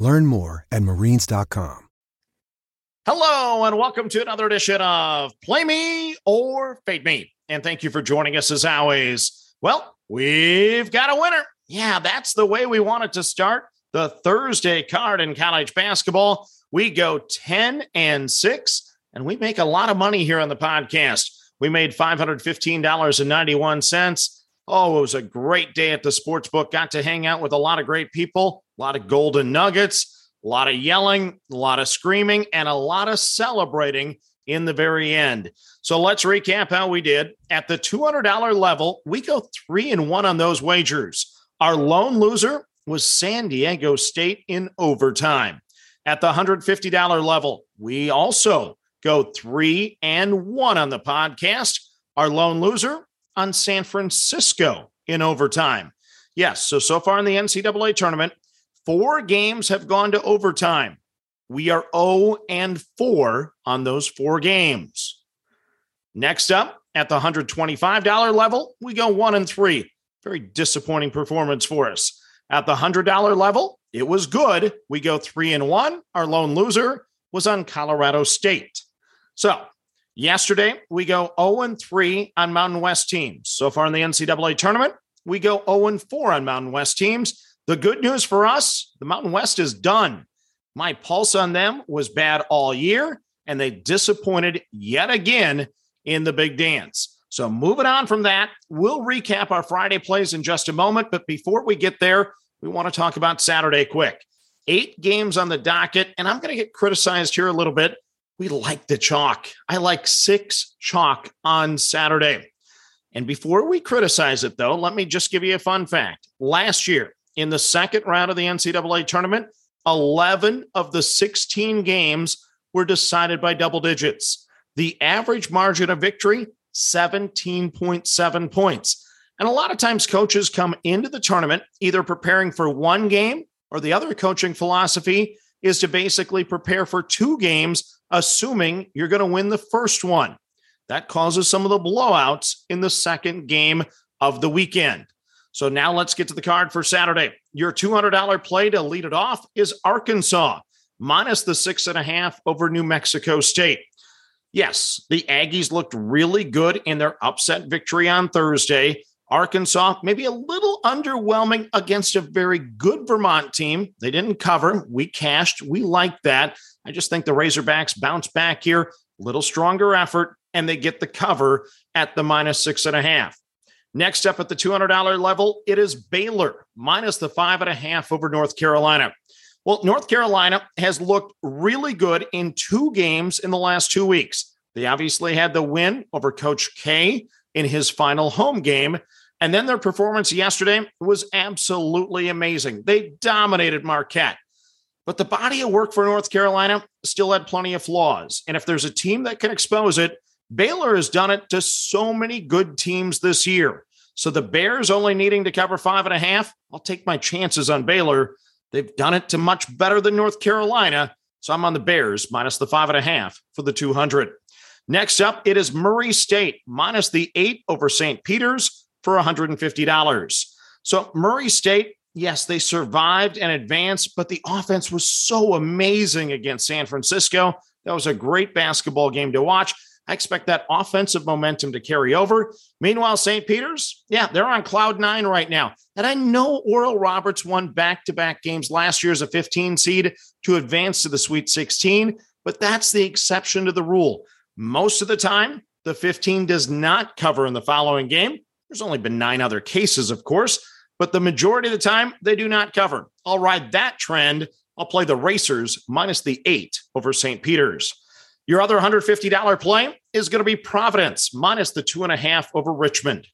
Learn more at marines.com. Hello, and welcome to another edition of Play Me or Fade Me. And thank you for joining us as always. Well, we've got a winner. Yeah, that's the way we wanted to start the Thursday card in college basketball. We go 10 and 6, and we make a lot of money here on the podcast. We made $515.91. Oh, it was a great day at the sports book. Got to hang out with a lot of great people, a lot of golden nuggets, a lot of yelling, a lot of screaming, and a lot of celebrating in the very end. So let's recap how we did. At the $200 level, we go three and one on those wagers. Our lone loser was San Diego State in overtime. At the $150 level, we also go three and one on the podcast. Our lone loser on San Francisco in overtime. Yes, so so far in the NCAA tournament, four games have gone to overtime. We are 0 and 4 on those four games. Next up, at the $125 level, we go 1 and 3. Very disappointing performance for us. At the $100 level, it was good. We go 3 and 1. Our lone loser was on Colorado State. So, Yesterday, we go 0 3 on Mountain West teams. So far in the NCAA tournament, we go 0 4 on Mountain West teams. The good news for us the Mountain West is done. My pulse on them was bad all year, and they disappointed yet again in the big dance. So, moving on from that, we'll recap our Friday plays in just a moment. But before we get there, we want to talk about Saturday quick. Eight games on the docket, and I'm going to get criticized here a little bit we like the chalk. I like six chalk on Saturday. And before we criticize it, though, let me just give you a fun fact. Last year, in the second round of the NCAA tournament, 11 of the 16 games were decided by double digits. The average margin of victory, 17.7 points. And a lot of times, coaches come into the tournament either preparing for one game or the other coaching philosophy is to basically prepare for two games assuming you're going to win the first one. That causes some of the blowouts in the second game of the weekend. So now let's get to the card for Saturday. Your $200 play to lead it off is Arkansas, minus the six and a half over New Mexico State. Yes, the Aggies looked really good in their upset victory on Thursday. Arkansas, maybe a little underwhelming against a very good Vermont team. They didn't cover. We cashed. We like that. I just think the Razorbacks bounce back here, a little stronger effort, and they get the cover at the minus six and a half. Next up at the $200 level, it is Baylor minus the five and a half over North Carolina. Well, North Carolina has looked really good in two games in the last two weeks. They obviously had the win over Coach K in his final home game. And then their performance yesterday was absolutely amazing. They dominated Marquette. But the body of work for North Carolina still had plenty of flaws. And if there's a team that can expose it, Baylor has done it to so many good teams this year. So the Bears only needing to cover five and a half, I'll take my chances on Baylor. They've done it to much better than North Carolina. So I'm on the Bears minus the five and a half for the 200. Next up, it is Murray State minus the eight over St. Peter's for $150. So Murray State, yes, they survived and advanced, but the offense was so amazing against San Francisco. That was a great basketball game to watch. I expect that offensive momentum to carry over. Meanwhile, St. Peter's, yeah, they're on cloud nine right now. And I know Oral Roberts won back to back games last year as a 15 seed to advance to the Sweet 16, but that's the exception to the rule. Most of the time, the 15 does not cover in the following game. There's only been nine other cases, of course, but the majority of the time, they do not cover. I'll ride that trend. I'll play the Racers minus the eight over St. Peter's. Your other $150 play is going to be Providence minus the two and a half over Richmond.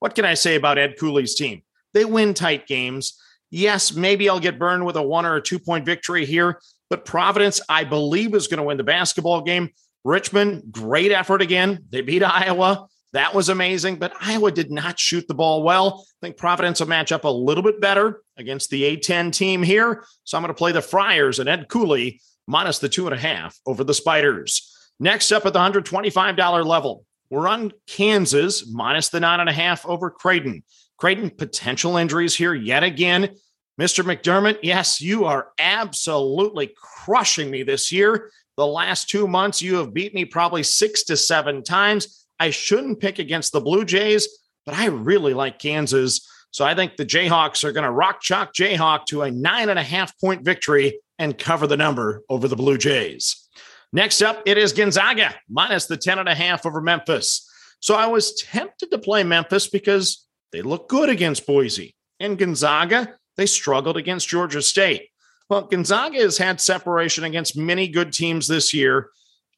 What can I say about Ed Cooley's team? They win tight games. Yes, maybe I'll get burned with a one or a two point victory here, but Providence, I believe, is going to win the basketball game. Richmond, great effort again. They beat Iowa. That was amazing, but Iowa did not shoot the ball well. I think Providence will match up a little bit better against the A10 team here. So I'm going to play the Friars and Ed Cooley minus the two and a half over the Spiders. Next up at the $125 level, we're on Kansas minus the nine and a half over Creighton. Creighton potential injuries here yet again. Mr. McDermott, yes, you are absolutely crushing me this year. The last two months, you have beat me probably six to seven times. I shouldn't pick against the Blue Jays, but I really like Kansas. So I think the Jayhawks are going to rock chalk Jayhawk to a nine and a half point victory and cover the number over the Blue Jays. Next up, it is Gonzaga minus the 10 and a half over Memphis. So I was tempted to play Memphis because they look good against Boise. And Gonzaga, they struggled against Georgia State. Well, Gonzaga has had separation against many good teams this year.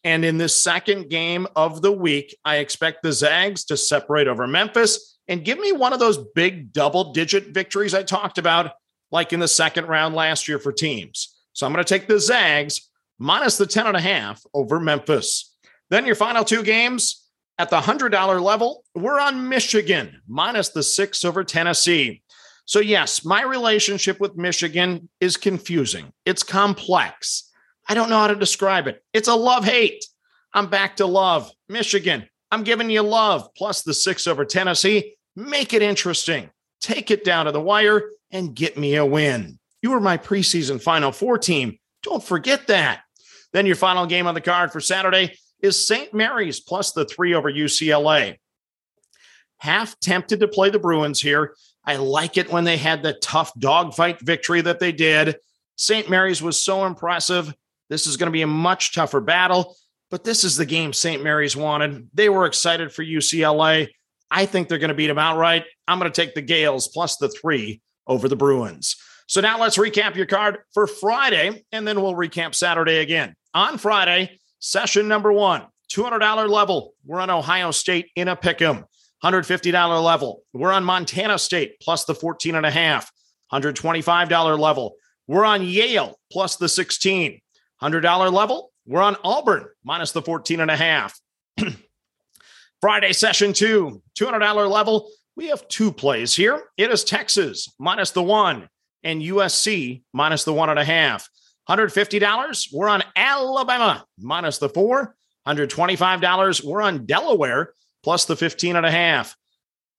And in this second game of the week, I expect the Zags to separate over Memphis and give me one of those big double digit victories I talked about, like in the second round last year for teams. So I'm going to take the Zags minus the 10 and a half over Memphis. Then your final two games at the $100 level, we're on Michigan minus the six over Tennessee. So, yes, my relationship with Michigan is confusing. It's complex. I don't know how to describe it. It's a love hate. I'm back to love. Michigan, I'm giving you love plus the six over Tennessee. Make it interesting. Take it down to the wire and get me a win. You were my preseason Final Four team. Don't forget that. Then your final game on the card for Saturday is St. Mary's plus the three over UCLA. Half tempted to play the Bruins here. I like it when they had the tough dogfight victory that they did. St. Mary's was so impressive. This is going to be a much tougher battle, but this is the game St. Mary's wanted. They were excited for UCLA. I think they're going to beat them outright. I'm going to take the Gaels plus the three over the Bruins. So now let's recap your card for Friday, and then we'll recap Saturday again. On Friday, session number one, $200 level. We're on Ohio State in a pick 'em. $150 level. We're on Montana State plus the 14 and a half. $125 level. We're on Yale plus the 16. $100 level. We're on Auburn minus the 14 and a half. Friday session two, $200 level. We have two plays here. It is Texas minus the one and USC minus the one and a half. $150, we're on Alabama minus the four. $125, we're on Delaware plus the 15 and a half.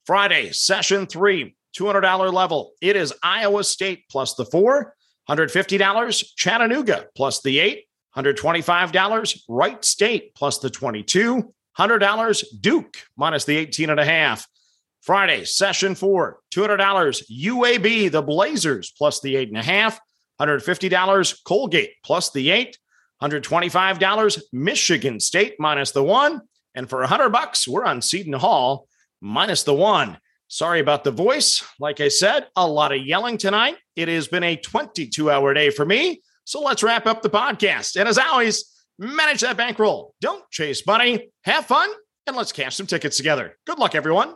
Friday, session three, $200 level. It is Iowa State plus the four. $150, Chattanooga plus the eight. $125, Wright State plus the 22. $100, Duke minus the 18 and a half. Friday, session four, $200, UAB, the Blazers plus the eight and a half. $150, Colgate plus the eight. $125, Michigan State minus the one. And for 100 bucks, we're on Seton Hall minus the one. Sorry about the voice. Like I said, a lot of yelling tonight. It has been a 22 hour day for me. So let's wrap up the podcast. And as always, manage that bankroll. Don't chase money. Have fun and let's cash some tickets together. Good luck, everyone.